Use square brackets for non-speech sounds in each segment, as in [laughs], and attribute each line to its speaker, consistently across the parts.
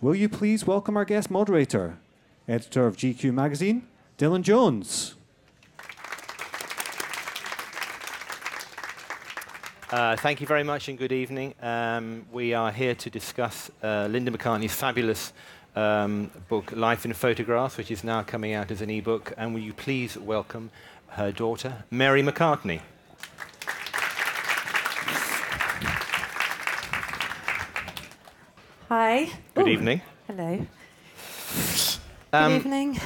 Speaker 1: will you please welcome our guest moderator, editor of GQ magazine, Dylan Jones?
Speaker 2: Uh, thank you very much and good evening. Um, we are here to discuss uh, Linda McCartney's fabulous um, book, Life in Photographs, which is now coming out as an e-book. And will you please welcome her daughter, Mary McCartney.
Speaker 3: Hi.
Speaker 2: Good
Speaker 3: Ooh,
Speaker 2: evening.
Speaker 3: Hello.
Speaker 2: Um,
Speaker 3: Good evening.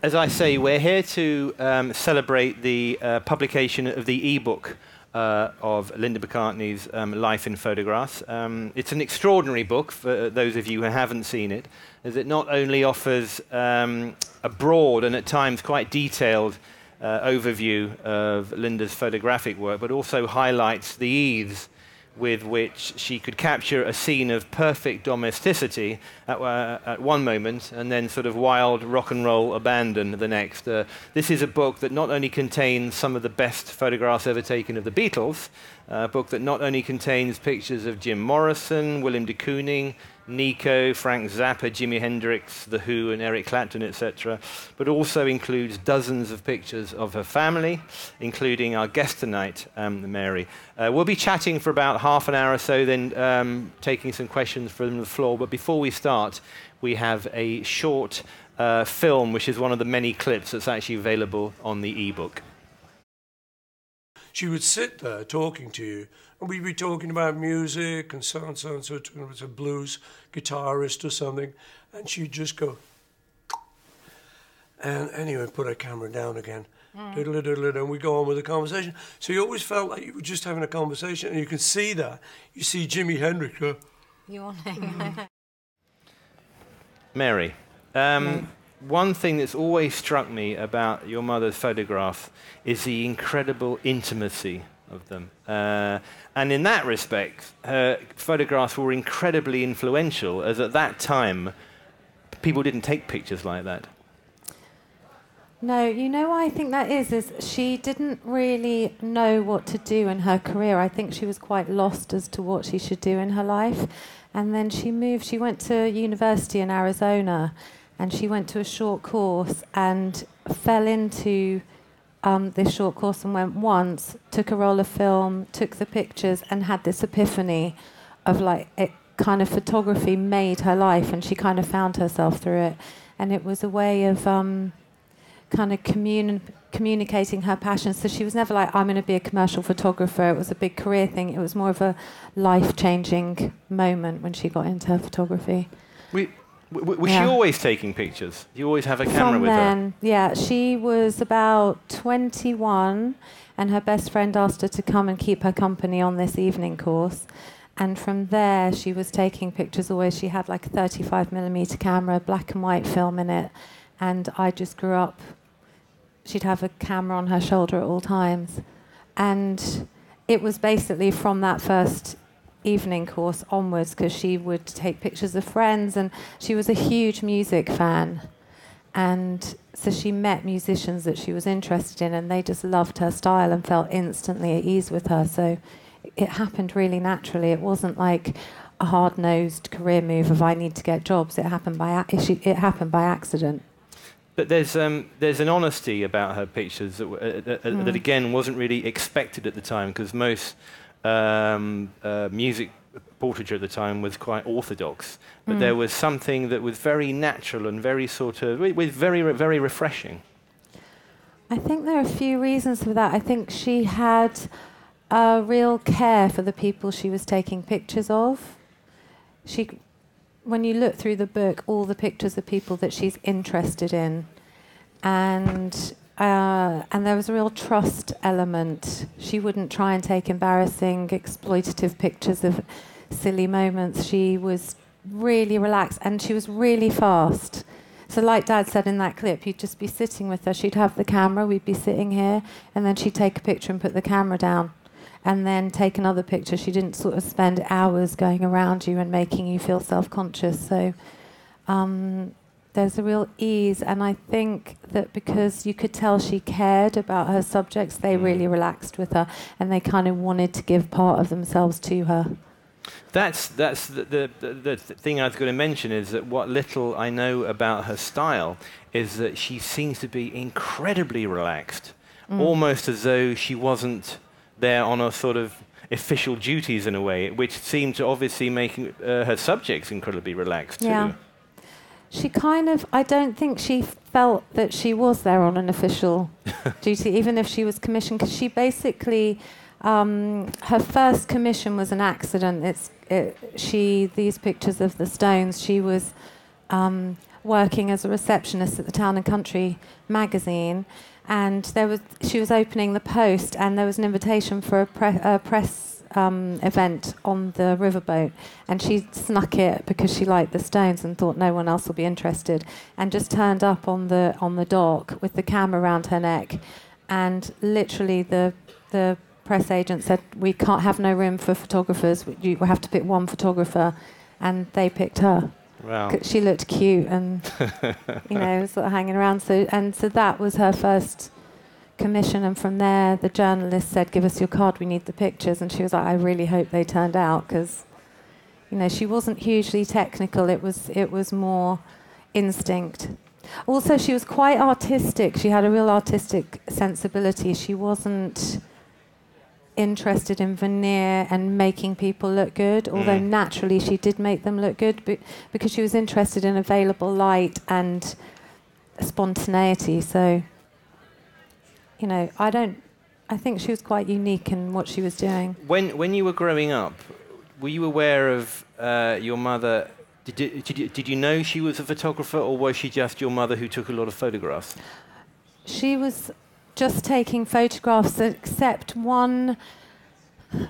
Speaker 2: As I say, we're here to um, celebrate the uh, publication of the e-book uh, of Linda McCartney's um, Life in Photographs. Um, it's an extraordinary book for those of you who haven't seen it, as it not only offers um, a broad and at times quite detailed uh, overview of Linda's photographic work, but also highlights the ease with which she could capture a scene of perfect domesticity at, uh, at one moment and then sort of wild rock and roll abandon the next. Uh, this is a book that not only contains some of the best photographs ever taken of the Beatles, uh, a book that not only contains pictures of Jim Morrison, William de Kooning, Nico, Frank Zappa, Jimi Hendrix, The Who, and Eric Clapton, etc., but also includes dozens of pictures of her family, including our guest tonight, um, Mary. Uh, we'll be chatting for about half an hour or so, then um, taking some questions from the floor. But before we start, we have a short uh, film, which is one of the many clips that's actually available on the ebook.
Speaker 4: She would sit there talking to you and we'd be talking about music and so on, so on, so talking about a blues guitarist or something, and she'd just go, and anyway, put her camera down again. Mm. And we go on with the conversation. So you always felt like you were just having a conversation, and you can see that. You see Jimi Hendrix go,
Speaker 3: Yawning. [laughs]
Speaker 2: Mary, um, one thing that's always struck me about your mother's photograph is the incredible intimacy of them. Uh, and in that respect, her photographs were incredibly influential, as at that time, people didn't take pictures like that.
Speaker 3: No, you know why I think that is is she didn't really know what to do in her career. I think she was quite lost as to what she should do in her life. And then she moved, she went to university in Arizona and she went to a short course and fell into um, this short course and went once, took a roll of film, took the pictures, and had this epiphany of like it kind of photography made her life, and she kind of found herself through it. And it was a way of um, kind of commun- communicating her passion. So she was never like, I'm going to be a commercial photographer. It was a big career thing. It was more of a life changing moment when she got into her photography.
Speaker 2: We, W- was
Speaker 3: Yeah.
Speaker 2: she always taking pictures? You always have a camera
Speaker 3: From
Speaker 2: with her.
Speaker 3: yeah, she was about 21, and her best friend asked her to come and keep her company on this evening course. And from there, she was taking pictures always. She had like a 35 millimeter camera, black and white film in it. And I just grew up, she'd have a camera on her shoulder at all times. And it was basically from that first evening course onwards because she would take pictures of friends and she was a huge music fan. And so she met musicians that she was interested in and they just loved her style and felt instantly at ease with her. So it happened really naturally. It wasn't like a hard nosed career move of I need to get jobs. It happened by, it happened by accident.
Speaker 2: But there's, um, there's an honesty about her pictures that, uh, uh, that again, wasn't really expected at the time because most um, uh, music portraiture at the time was quite orthodox. But there was something that was very natural and very sort of, with very, very refreshing.
Speaker 3: I think there are a few reasons for that. I think she had a real care for the people she was taking pictures of. She, when you look through the book, all the pictures of people that she's interested in, and uh, and there was a real trust element. She wouldn't try and take embarrassing, exploitative pictures of silly moments. She was really relaxed, and she was really fast. So, like Dad said in that clip, you'd just be sitting with her. She'd have the camera, we'd be sitting here, and then she'd take a picture and put the camera down, and then take another picture. She didn't sort of spend hours going around you and making you feel self conscious. So, um, there's a real ease, and I think that because you could tell she cared about her subjects, they really relaxed with her, and they kind of wanted to give part of themselves to her.
Speaker 2: That's that's the, the, the, thing I was going to mention is that what little I know about her style is that she seems to be incredibly relaxed, almost as though she wasn't there on a sort of official duties in a way, which seemed to obviously make uh, her subjects incredibly relaxed
Speaker 3: Yeah.
Speaker 2: too.
Speaker 3: She kind of, I don't think she felt that she was there on an official [laughs] duty, even if she was commissioned, because she basically, um, her first commission was an accident. It's, it, she, these pictures of the stones, she was um, working as a receptionist at the Town and Country magazine. And there was, she was opening the post, and there was an invitation for a, pre- a press um, event on the riverboat. And she snuck it because she liked the stones and thought no one else will be interested, and just turned up on the on the dock with the camera around her neck. And literally, the the press agent said, "We can't have no room for photographers. You have to pick one photographer," and they picked her.
Speaker 2: Wow.
Speaker 3: She looked cute and [laughs] you know sort of hanging around. So and so that was her first commission. And from there, the journalist said, "Give us your card. We need the pictures." And she was like, "I really hope they turned out because you know she wasn't hugely technical. It was it was more instinct." Also, she was quite artistic. She had a real artistic sensibility. She wasn't interested in veneer and making people look good, although
Speaker 2: Mm.
Speaker 3: naturally she did make them look good, but because she was interested in available light and spontaneity. So, you know, I don't. I think she was quite unique in what she was doing.
Speaker 2: When when you were growing up, were you aware of uh, your mother? Did you, did, you, did you know she was a photographer, or was she just your mother who took a lot of photographs?
Speaker 3: She was just taking photographs, except one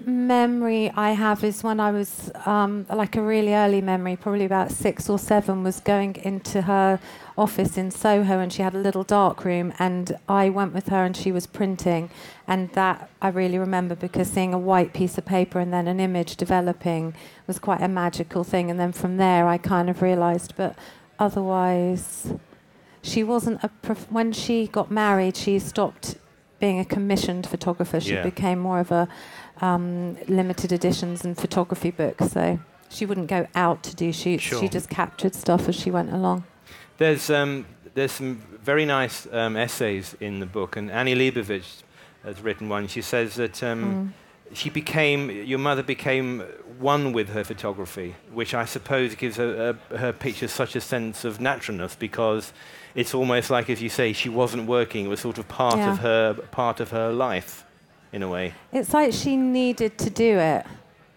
Speaker 3: memory I have is when I was um, like a really early memory, probably about six or seven, was going into her office in Soho and she had a little dark room and I went with her and she was printing. And that I really remember because seeing a white piece of paper and then an image developing was quite a magical thing. And then from there I kind of realized but otherwise she wasn't a prof- when she got married she stopped being a commissioned photographer. She
Speaker 2: Yeah.
Speaker 3: became more of a um, limited editions and photography books. so she wouldn't go out to do shoots
Speaker 2: Sure.
Speaker 3: she just captured stuff as she went along
Speaker 2: There's um, there's some very nice um, essays in the book, and Annie Leibovitz has written one. She says that um,
Speaker 3: Mm.
Speaker 2: she became your mother became one with her photography, which I suppose gives her, uh, her pictures such a sense of naturalness because it's almost like, as you say, she wasn't working; it was sort of part
Speaker 3: Yeah.
Speaker 2: of her part of her life, in a way.
Speaker 3: It's like she needed to do it.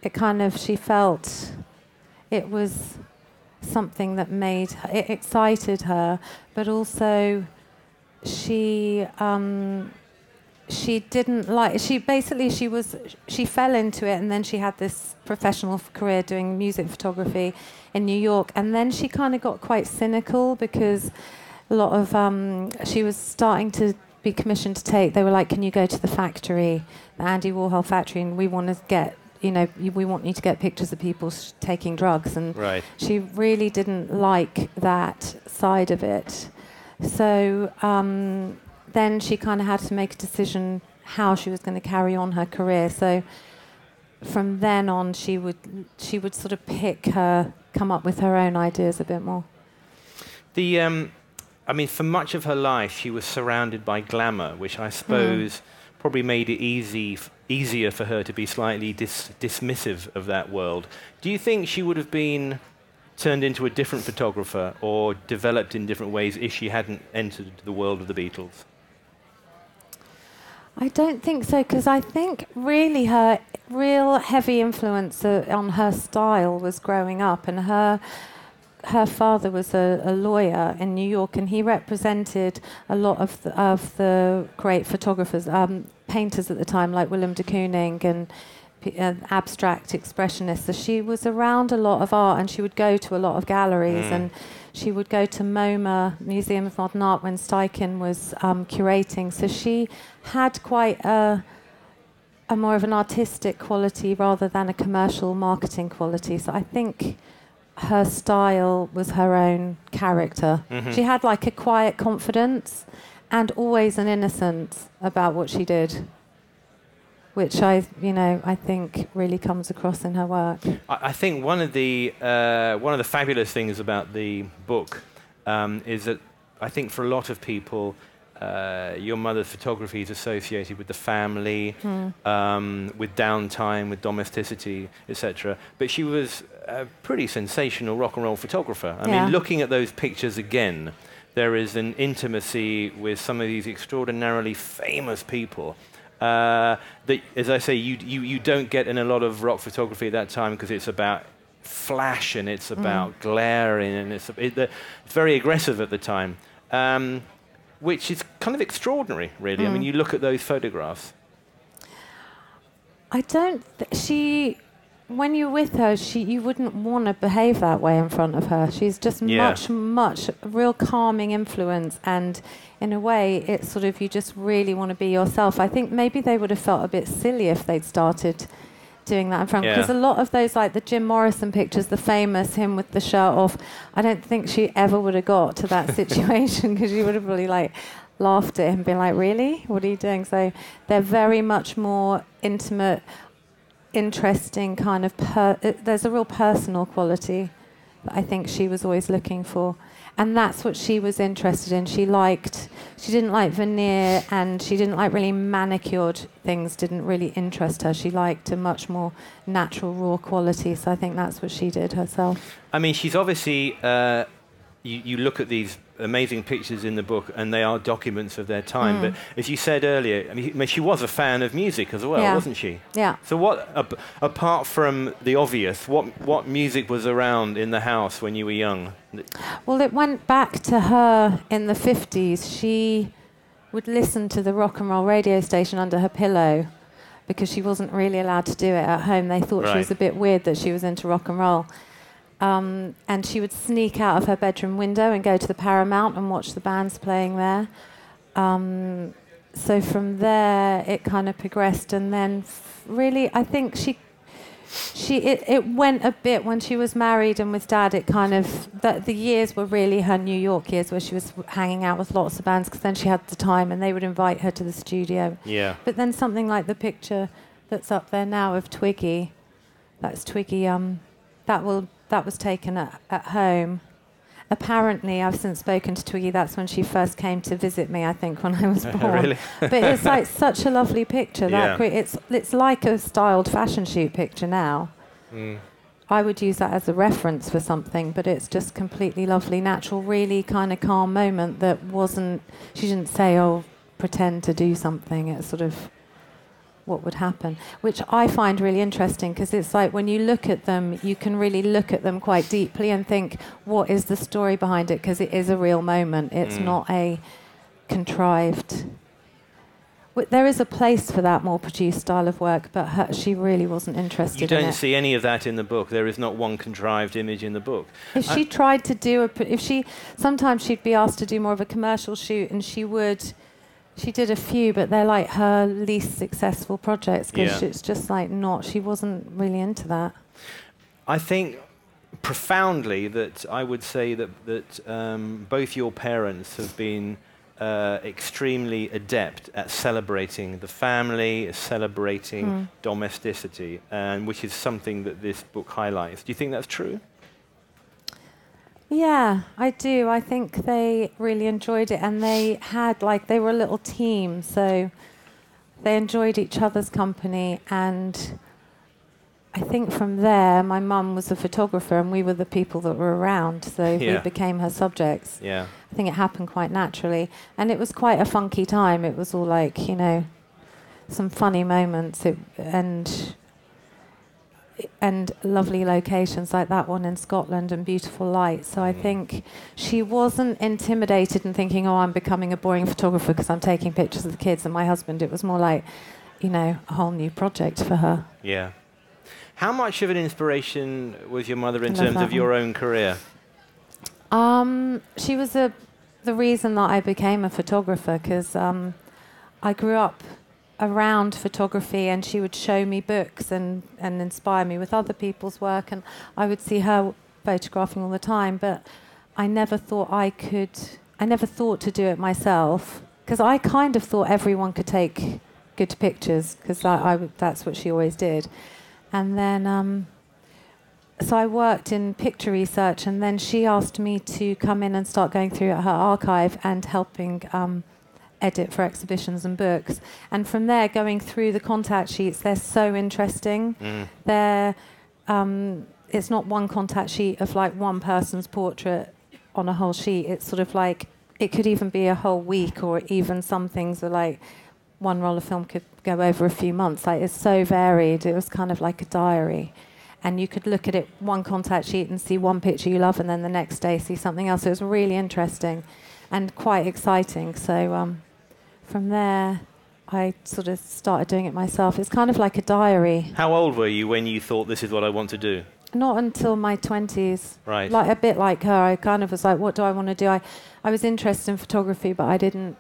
Speaker 3: It kind of, she felt it was something that made, her, it excited her, but also she, um, she didn't like, she basically, she was, she fell into it and then she had this professional career doing music photography in New York. And then she kind of got quite cynical because a lot of, um, she was starting to be commissioned to take, they were like, can you go to the factory? the Andy Warhol factory, and we want to get, you know, we want you to get pictures of people sh- taking drugs. And
Speaker 2: Right.
Speaker 3: she really didn't like that side of it. So um, then she kind of had to make a decision how she was going to carry on her career. So from then on, she would she would sort of pick her, come up with her own ideas a bit more.
Speaker 2: The, um, I mean, for much of her life, she was surrounded by glamour, which I suppose probably made it easy, f- easier for her to be slightly dis- dismissive of that world. Do you think she would have been turned into a different photographer or developed in different ways if she hadn't entered the world of the Beatles?
Speaker 3: I don't think so because I think really her real heavy influence uh, on her style was growing up, and her her father was a, a lawyer in New York, and he represented a lot of the, of the great photographers, um, painters at the time, like Willem de Kooning and p- uh, abstract expressionists. So she was around a lot of art, and she would go to a lot of galleries
Speaker 2: Mm.
Speaker 3: and. She would go to MoMA, Museum of Modern Art, when Steichen was um, curating. So she had quite a, a more of an artistic quality rather than a commercial marketing quality. So I think her style was her own character.
Speaker 2: Mhm.
Speaker 3: She had like a quiet confidence and always an innocence about what she did. which I, you know, I think really comes across in her work.
Speaker 2: I, I think one of the uh, one of the fabulous things about the book um, is that I think for a lot of people, uh, your mother's photography is associated with the family, um, with downtime, with domesticity, etc. But she was a pretty sensational rock and roll photographer. I
Speaker 3: Yeah.
Speaker 2: mean, looking at those pictures again, there is an intimacy with some of these extraordinarily famous people. Uh, that, as I say, you, you, you don't get in a lot of rock photography at that time because it's about flash and it's about glaring and it's, it, it's very aggressive at the time, um, which is kind of extraordinary, really. I mean, hmm. you look at those photographs.
Speaker 3: I don't. Th- she, when you're with her, she you wouldn't want to behave that way in front of her. She's just
Speaker 2: Yeah.
Speaker 3: much, much real calming influence, and in a way, it's sort of you just really want to be yourself. I think maybe they would have felt a bit silly if they'd started doing that in front
Speaker 2: Yeah.
Speaker 3: because a lot of those like the Jim Morrison pictures the famous him with the shirt off I don't think she ever would have got to that situation [laughs] because she would have really like laughed at him being like really? What are you doing? So they're very much more intimate interesting kind of per- uh, there's a real personal quality that I think she was always looking for and that's what she was interested in. She liked she didn't like veneer and she didn't like really manicured things didn't really interest her. She liked a much more natural raw quality. So I think that's what she did herself.
Speaker 2: I mean, she's obviously. Uh, you, you look at these amazing pictures in the book, and they are documents of their time. Hmm. But as you said earlier, I mean, she was a fan of music as well,
Speaker 3: Yeah.
Speaker 2: wasn't she?
Speaker 3: yeah
Speaker 2: So, what ap- apart from the obvious, what what music was around in the house when you were young?
Speaker 3: Well, it went back to her in the 50s. She would listen to the rock and roll radio station under her pillow because she wasn't really allowed to do it at home. They thought she was a bit weird that she was into rock and roll. Um, and she would sneak out of her bedroom window and go to the Paramount and watch the bands playing there. Um, so from there, it kind of progressed, and then f- really, I think she she it, it went a bit when she was married and with dad it kind of the, the years were really her new york years where she was hanging out with lots of bands because then she had the time and they would invite her to the studio
Speaker 2: Yeah.
Speaker 3: but then something like the picture that's up there now of twiggy that's twiggy um that will that was taken at, at home apparently i've since spoken to twiggy that's when she first came to visit me i think when i was [laughs] born
Speaker 2: really?
Speaker 3: but it's like [laughs] such a lovely picture.
Speaker 2: Yeah.
Speaker 3: That cre- it's it's like a styled fashion shoot picture now.
Speaker 2: Mm.
Speaker 3: I would use that as a reference for something, but it's just completely lovely, natural, really kind of calm moment that wasn't. She didn't say, "Oh, pretend to do something." It's sort of what would happen, which I find really interesting because it's like when you look at them, you can really look at them quite deeply and think, "What is the story behind it?" Because it is a real moment. It's
Speaker 2: Mm.
Speaker 3: not a contrived. There is a place for that more produced style of work, but her, she really wasn't interested
Speaker 2: You don't see any of that in the book. There is not one contrived image in the book.
Speaker 3: If
Speaker 2: I-
Speaker 3: she tried to do a, if she, sometimes she'd be asked to do more of a commercial shoot, and she would. She did a few, but they're like her least successful projects because
Speaker 2: Yeah.
Speaker 3: it's just like not. She wasn't really into that.
Speaker 2: I think profoundly that I would say that that um, both your parents have been uh, extremely adept at celebrating the family, celebrating domesticity, and which is something that this book highlights. Do you think that's true?
Speaker 3: Yeah, I do. I think they really enjoyed it, and they had like they were a little team, so they enjoyed each other's company. And I think from there, my mum was a photographer, and we were the people that were around, so
Speaker 2: Yeah.
Speaker 3: we became her subjects.
Speaker 2: Yeah.
Speaker 3: I think it happened quite naturally, and it was quite a funky time. It was all like you know, some funny moments, it, and and lovely locations like that one in Scotland and beautiful light. So I think she wasn't intimidated and thinking, "Oh, I'm becoming a boring photographer because I'm taking pictures of the kids and my husband." It was more like, you know, a whole new project for her.
Speaker 2: Yeah. How much of an inspiration was your mother in terms of your own career?
Speaker 3: Um, she was a, the reason that I became a photographer because um, I grew up around photography and she would show me books and, and inspire me with other people's work and I would see her photographing all the time but I never thought I could I never thought to do it myself because I kind of thought everyone could take good pictures because that's what she always did. And then, um, so I worked in picture research, and then she asked me to come in and start going through her archive and helping um, edit for exhibitions and books. And from there, going through the contact sheets, they're so interesting.
Speaker 2: Mm.
Speaker 3: They're um, it's not one contact sheet of like one person's portrait on a whole sheet. It's sort of like it could even be a whole week, or even some things are like one roll of film could go over a few months. Like it's so varied. It was kind of like a diary. And you could look at it one contact sheet and see one picture you love, and then the next day see something else. It was really interesting and quite exciting. So um, from there, I sort of started doing it myself. It's kind of like a diary.
Speaker 2: How old were you when you thought this is what I want to do?
Speaker 3: Not until my twenties.
Speaker 2: Right.
Speaker 3: Like a bit like her, I kind of was like, what do I want to do? I, I was interested in photography, but I didn't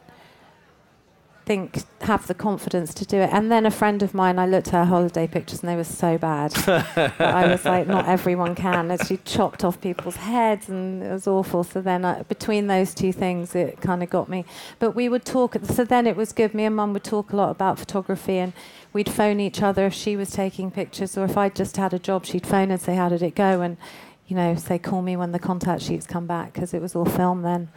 Speaker 3: think have the confidence to do it. And then a friend of mine, I looked at her holiday pictures and they were so bad. [laughs] I was like, not everyone can. And she chopped off people's heads and it was awful. So then I, between those two things, it kind of got me. But we would talk. So then it was good. Me and Mum would talk a lot about photography and we'd phone each other if she was taking pictures or if I just had a job, she'd phone and say, how did it go? And, you know, say, call me when the contact sheets come back because it was all film then.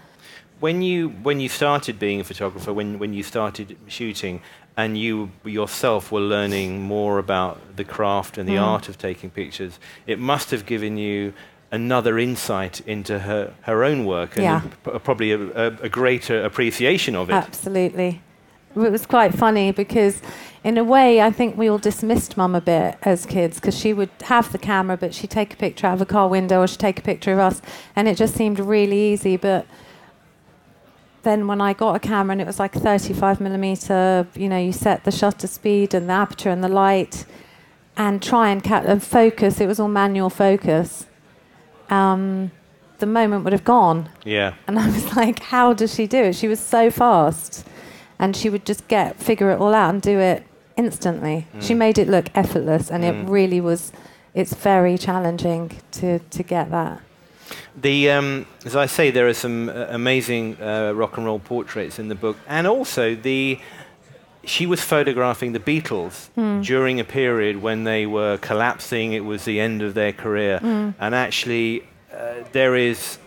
Speaker 2: When you when you started being a photographer, when when you started shooting, and you yourself were learning more about the craft and the
Speaker 3: Mm.
Speaker 2: art of taking pictures, it must have given you another insight into her her own work and
Speaker 3: Yeah.
Speaker 2: p- probably a, a, a greater appreciation of it.
Speaker 3: Absolutely. It was quite funny because, in a way, I think we all dismissed mum a bit as kids because she would have the camera, but she'd take a picture out of a car window or she'd take a picture of us, and it just seemed really easy. But then when I got a camera and it was like 35 millimeter, you know, you set the shutter speed and the aperture and the light and try and, and focus, it was all manual focus. Um, the moment would have gone.
Speaker 2: Yeah.
Speaker 3: And I was [laughs] like, how does she do it? She was so fast. And she would just get figure it all out and do it instantly. She
Speaker 2: Mm.
Speaker 3: made it look effortless and
Speaker 2: Mm.
Speaker 3: it really was it's very challenging to, to get that.
Speaker 2: The um, as I say, there are some uh, amazing uh, rock and roll portraits in the book, and also the she was photographing the Beatles
Speaker 3: Mm.
Speaker 2: during a period when they were collapsing. It was the end of their career,
Speaker 3: Mm.
Speaker 2: and actually, uh, there is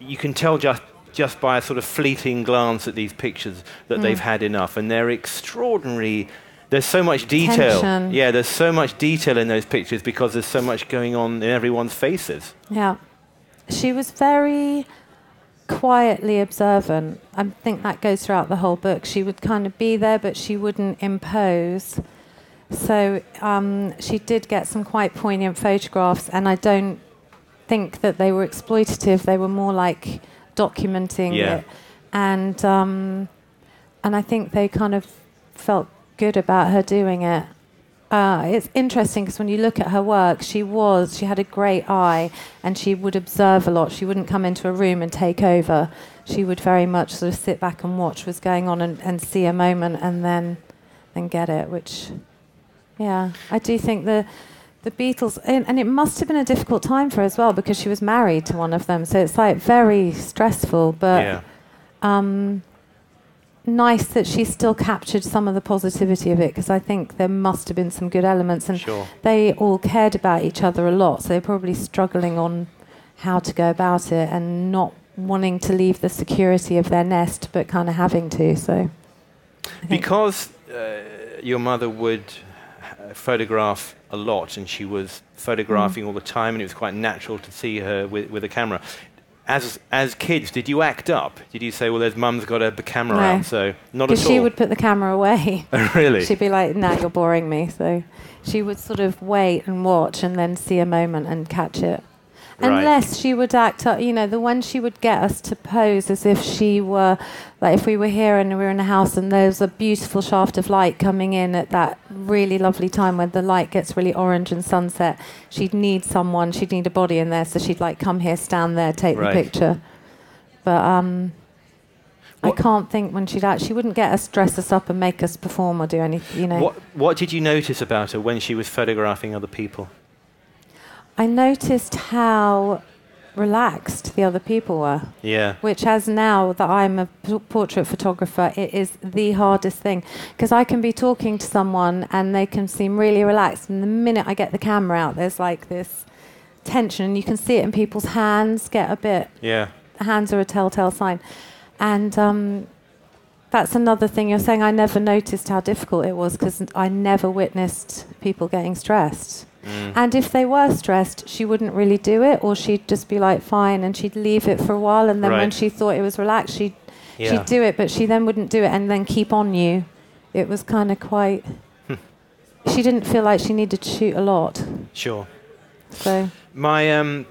Speaker 2: you can tell just just by a sort of fleeting glance at these pictures that
Speaker 3: Mm.
Speaker 2: they've had enough, and they're extraordinary. There's so much detail.
Speaker 3: Tension.
Speaker 2: Yeah, there's so much detail in those pictures because there's so much going on in everyone's faces.
Speaker 3: Yeah. She was very quietly observant. I think that goes throughout the whole book. She would kind of be there, but she wouldn't impose. So um, she did get some quite poignant photographs, and I don't think that they were exploitative. They were more like documenting
Speaker 2: Yeah.
Speaker 3: it, and um, and I think they kind of felt good about her doing it. Uh, it's interesting because when you look at her work, she was she had a great eye, and she would observe a lot. She wouldn't come into a room and take over. She would very much sort of sit back and watch what's going on and, and see a moment and then then get it. Which, yeah, I do think the the Beatles and, and it must have been a difficult time for her as well because she was married to one of them. So it's like very stressful, but
Speaker 2: yeah.
Speaker 3: um, nice that she still captured some of the positivity of it because I think there must have been some good elements and
Speaker 2: Sure.
Speaker 3: they all cared about each other a lot so they're probably struggling on how to go about it and not wanting to leave the security of their nest but kind of having to so
Speaker 2: Because uh, your mother would uh, photograph a lot and she was photographing all the time and it was quite natural to see her with, with a camera. As, as kids, did you act up? Did you say, well, there's mum's got a camera
Speaker 3: No.
Speaker 2: out, so not at
Speaker 3: because
Speaker 2: all?
Speaker 3: she would put the camera away [laughs] oh,
Speaker 2: really?
Speaker 3: she'd be like no you're boring me so she would sort of wait and watch and then see a moment and catch it
Speaker 2: Right.
Speaker 3: Unless she would act up, you know, the one she would get us to pose as if she were, like if we were here and we were in a house and there's a beautiful shaft of light coming in at that really lovely time when the light gets really orange and sunset, she'd need someone, she'd need a body in there, so she'd like come here, stand there, take
Speaker 2: Right.
Speaker 3: the picture. But um, I can't think when she'd act, she wouldn't get us, dress us up and make us perform or do anything, you know.
Speaker 2: What, what did you notice about her when she was photographing other people?
Speaker 3: I noticed how relaxed the other people were.
Speaker 2: Yeah.
Speaker 3: Which, as now that I'm a p- portrait photographer, it is the hardest thing because I can be talking to someone and they can seem really relaxed, and the minute I get the camera out, there's like this tension, and you can see it in people's hands get a bit
Speaker 2: Yeah.
Speaker 3: hands are a telltale sign. And um, that's another thing you're saying. I never noticed how difficult it was because I never witnessed people getting stressed.
Speaker 2: Mm.
Speaker 3: And if they were stressed, she wouldn't really do it, or she'd just be like, fine, and she'd leave it for a while. And then when she thought it was relaxed, she'd,
Speaker 2: Yeah.
Speaker 3: she'd do it, but she then wouldn't do it and then keep on you. It was kind of quite.
Speaker 2: Hmm.
Speaker 3: she didn't feel like she needed to shoot a lot.
Speaker 2: Sure.
Speaker 3: So.
Speaker 2: My um,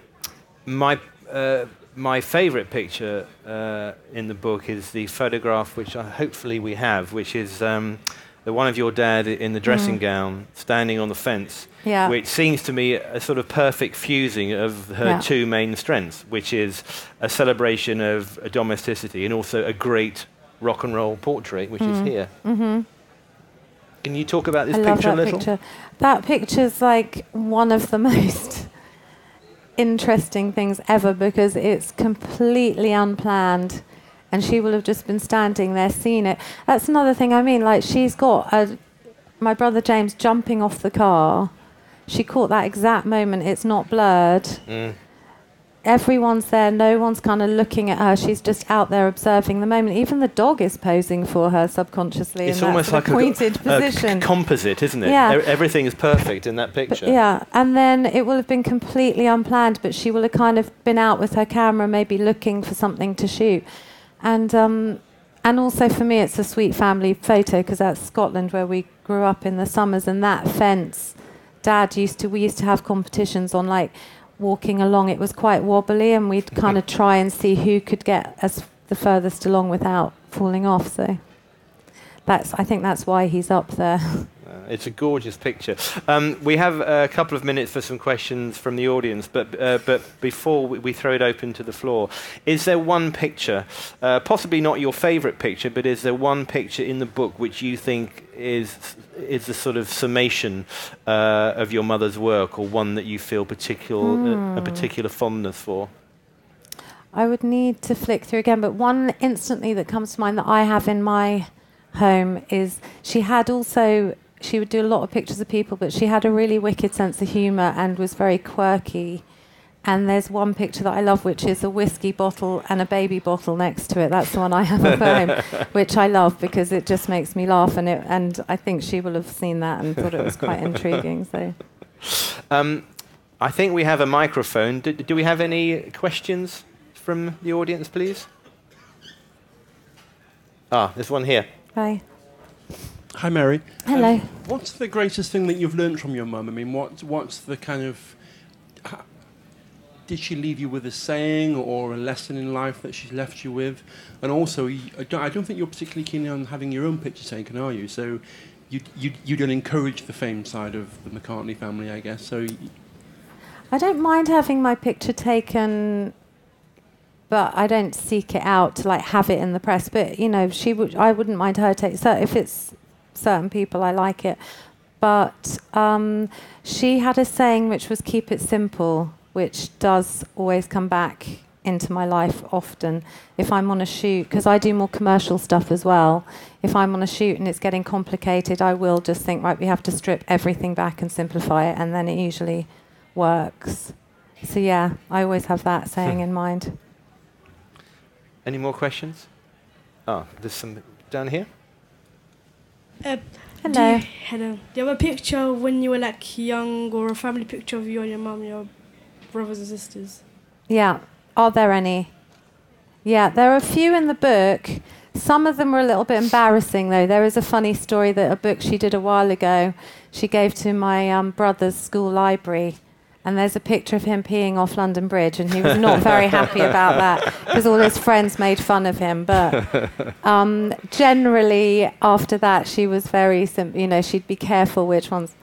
Speaker 2: my uh, my favourite picture uh, in the book is the photograph, which I, hopefully we have, which is um, the one of your dad in the dressing gown, standing on the fence.
Speaker 3: Mm. Yeah.
Speaker 2: Which seems to me a sort of perfect fusing of her
Speaker 3: Yeah.
Speaker 2: two main strengths, which is a celebration of a domesticity and also a great rock and roll portrait, which is here.
Speaker 3: hmm
Speaker 2: Can you talk about this
Speaker 3: I
Speaker 2: picture a
Speaker 3: that
Speaker 2: little?
Speaker 3: picture. That picture's like one of the [laughs] most interesting things ever because it's completely unplanned and she will have just been standing there seeing it. That's another thing I mean, like she's got a, my brother James jumping off the car. She caught that exact moment. It's not blurred.
Speaker 2: Mm.
Speaker 3: Everyone's there. No one's kind of looking at her. She's just out there observing the moment. Even the dog is posing for her subconsciously
Speaker 2: It's
Speaker 3: in that
Speaker 2: almost
Speaker 3: sort
Speaker 2: like a,
Speaker 3: pointed
Speaker 2: a
Speaker 3: position.
Speaker 2: composite, isn't it?
Speaker 3: Yeah.
Speaker 2: E- Everything is perfect in that
Speaker 3: But
Speaker 2: picture.
Speaker 3: yeah, and then it will have been completely unplanned, but she will have kind of been out with her camera, maybe looking for something to shoot, and um, and also for me, it's a sweet family photo because that's Scotland where we grew up in the summers, and that fence, Dad used to we used to have competitions on like walking along. It was quite wobbly, and we'd [laughs] kind of try and see who could get us the furthest along without falling off. So. That's, I think that's why he's up there. [laughs]
Speaker 2: Uh, it's a gorgeous picture. Um, we have a couple of minutes for some questions from the audience, but uh, but before we, we throw it open to the floor, is there one picture, uh, possibly not your favourite picture, but is there one picture in the book which you think is is the sort of summation uh, of your mother's work, or one that you feel particular uh, a
Speaker 3: Hmm.
Speaker 2: particular fondness for?
Speaker 3: I would need to flick through again, but one instantly that comes to mind that I have in my home is she had also she would do a lot of pictures of people, but she had a really wicked sense of humour and was very quirky. And there's one picture that I love, which is a whiskey bottle and a baby bottle next to it. That's the one I have at home, [laughs] which I love because it just makes me laugh. And it, and I think she will have seen that and thought it was quite [laughs] intriguing. So
Speaker 2: Um, I think we have a microphone. Do, do we have any questions from the audience, please? Ah, there's one here.
Speaker 3: bye.
Speaker 5: Hi, Mary.
Speaker 3: Hello.
Speaker 5: Um, what's the greatest thing that you've learned from your mum? I mean, what, what's the kind of. ha- did she leave you with a saying or a lesson in life that she's left you with? And also, I don't, I don't think you're particularly keen on having your own picture taken, are you? So you, you, you don't encourage the fame side of the McCartney family, I guess. So
Speaker 3: I don't mind having my picture taken, but I don't seek it out to like have it in the press. But you know, she would. I wouldn't mind her take. So if it's certain people, I like it. But um, she had a saying which was "keep it simple," which does always come back into my life often. If I'm on a shoot, because I do more commercial stuff as well. If I'm on a shoot and it's getting complicated, I will just think, right, we have to strip everything back and simplify it, and then it usually works. So yeah, I always have that saying in mind.
Speaker 2: Any more questions? Oh, there's some down here.
Speaker 6: Uh, Do
Speaker 3: Hello.
Speaker 6: you, hello. Do you have a picture of when you were like young or a family picture of you and your mum, your brothers and sisters?
Speaker 3: Yeah. Are there any? Yeah, there are a few in the book. Some of them were a little bit embarrassing, though. There is a funny story that a book she did a while ago, she gave to my um, brother's school library. And there's a picture of him peeing off London Bridge, and he was not [laughs] very happy about that because all his friends made fun of him. But um, generally, after that, she was very, sim- you know, she'd be careful which ones.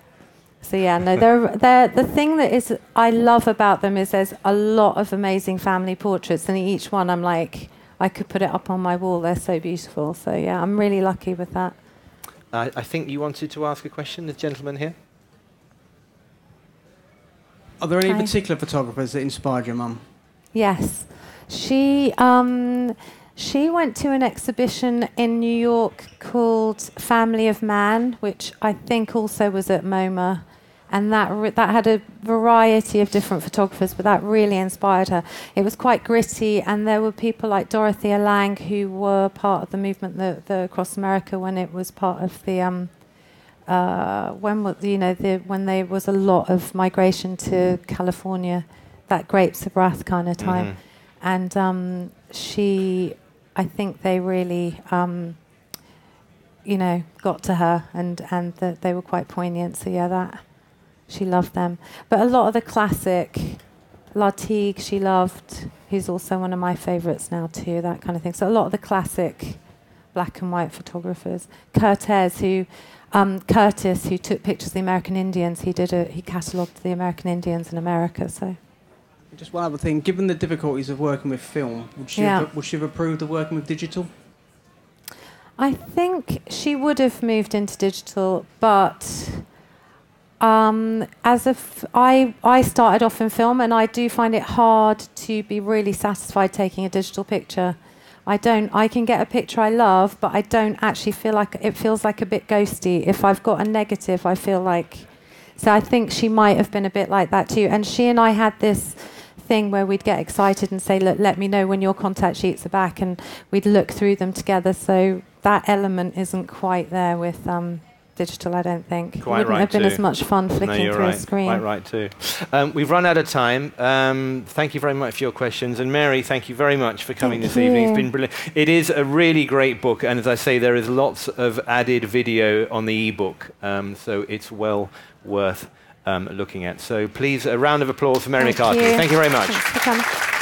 Speaker 3: So yeah, no, they're, they're, the thing that is I love about them is there's a lot of amazing family portraits, and each one I'm like I could put it up on my wall. They're so beautiful. So yeah, I'm really lucky with that.
Speaker 2: I, I think you wanted to ask a question, the gentleman here.
Speaker 7: Are there any
Speaker 3: Hi.
Speaker 7: particular photographers that inspired your mum?
Speaker 3: Yes, she um, she went to an exhibition in New York called Family of Man, which I think also was at MoMA, and that re- that had a variety of different photographers, but that really inspired her. It was quite gritty, and there were people like Dorothea Lange who were part of the movement the, the across America when it was part of the. Um, uh, when was you know the, when there was a lot of migration to California, that grapes of wrath kind of time,
Speaker 2: Mhm.
Speaker 3: and um, she, I think they really, um, you know, got to her, and and that they were quite poignant. So yeah, that she loved them. But a lot of the classic, Lartigue she loved, who's also one of my favourites now too. That kind of thing. So a lot of the classic black and white photographers. Curtis, who um, Curtis, who took pictures of the American Indians, he did a he catalogued the American Indians in America. So
Speaker 7: Just one other thing. Given the difficulties of working with film, would she,
Speaker 3: Yeah.
Speaker 7: have, would she have approved of working with digital?
Speaker 3: I think she would have moved into digital, but um, as a f- I I started off in film, and I do find it hard to be really satisfied taking a digital picture. I don't. I can get a picture I love, but I don't actually feel like it feels like a bit ghosty. If I've got a negative, I feel like. So I think she might have been a bit like that too. And she and I had this thing where we'd get excited and say, "Look, let me know when your contact sheets are back," and we'd look through them together. So that element isn't quite there with um, digital. I don't think.
Speaker 2: Quite
Speaker 3: it wouldn't
Speaker 2: right
Speaker 3: have been
Speaker 2: too.
Speaker 3: as much fun flicking
Speaker 2: no, you're
Speaker 3: through
Speaker 2: right.
Speaker 3: a screen.
Speaker 2: Quite right too. Um, we've run out of time. Um, thank you very much for your questions, and Mary, thank you very much for coming
Speaker 3: Thank
Speaker 2: this evening. It's
Speaker 3: you.
Speaker 2: been brilliant. It is a really great book, and as I say, there is lots of added video on the ebook, um, so it's well worth um, looking at. So please, a round of applause for Mary
Speaker 3: Thank
Speaker 2: McCartney.
Speaker 3: you.
Speaker 2: Thank you very much.
Speaker 3: Thanks for coming.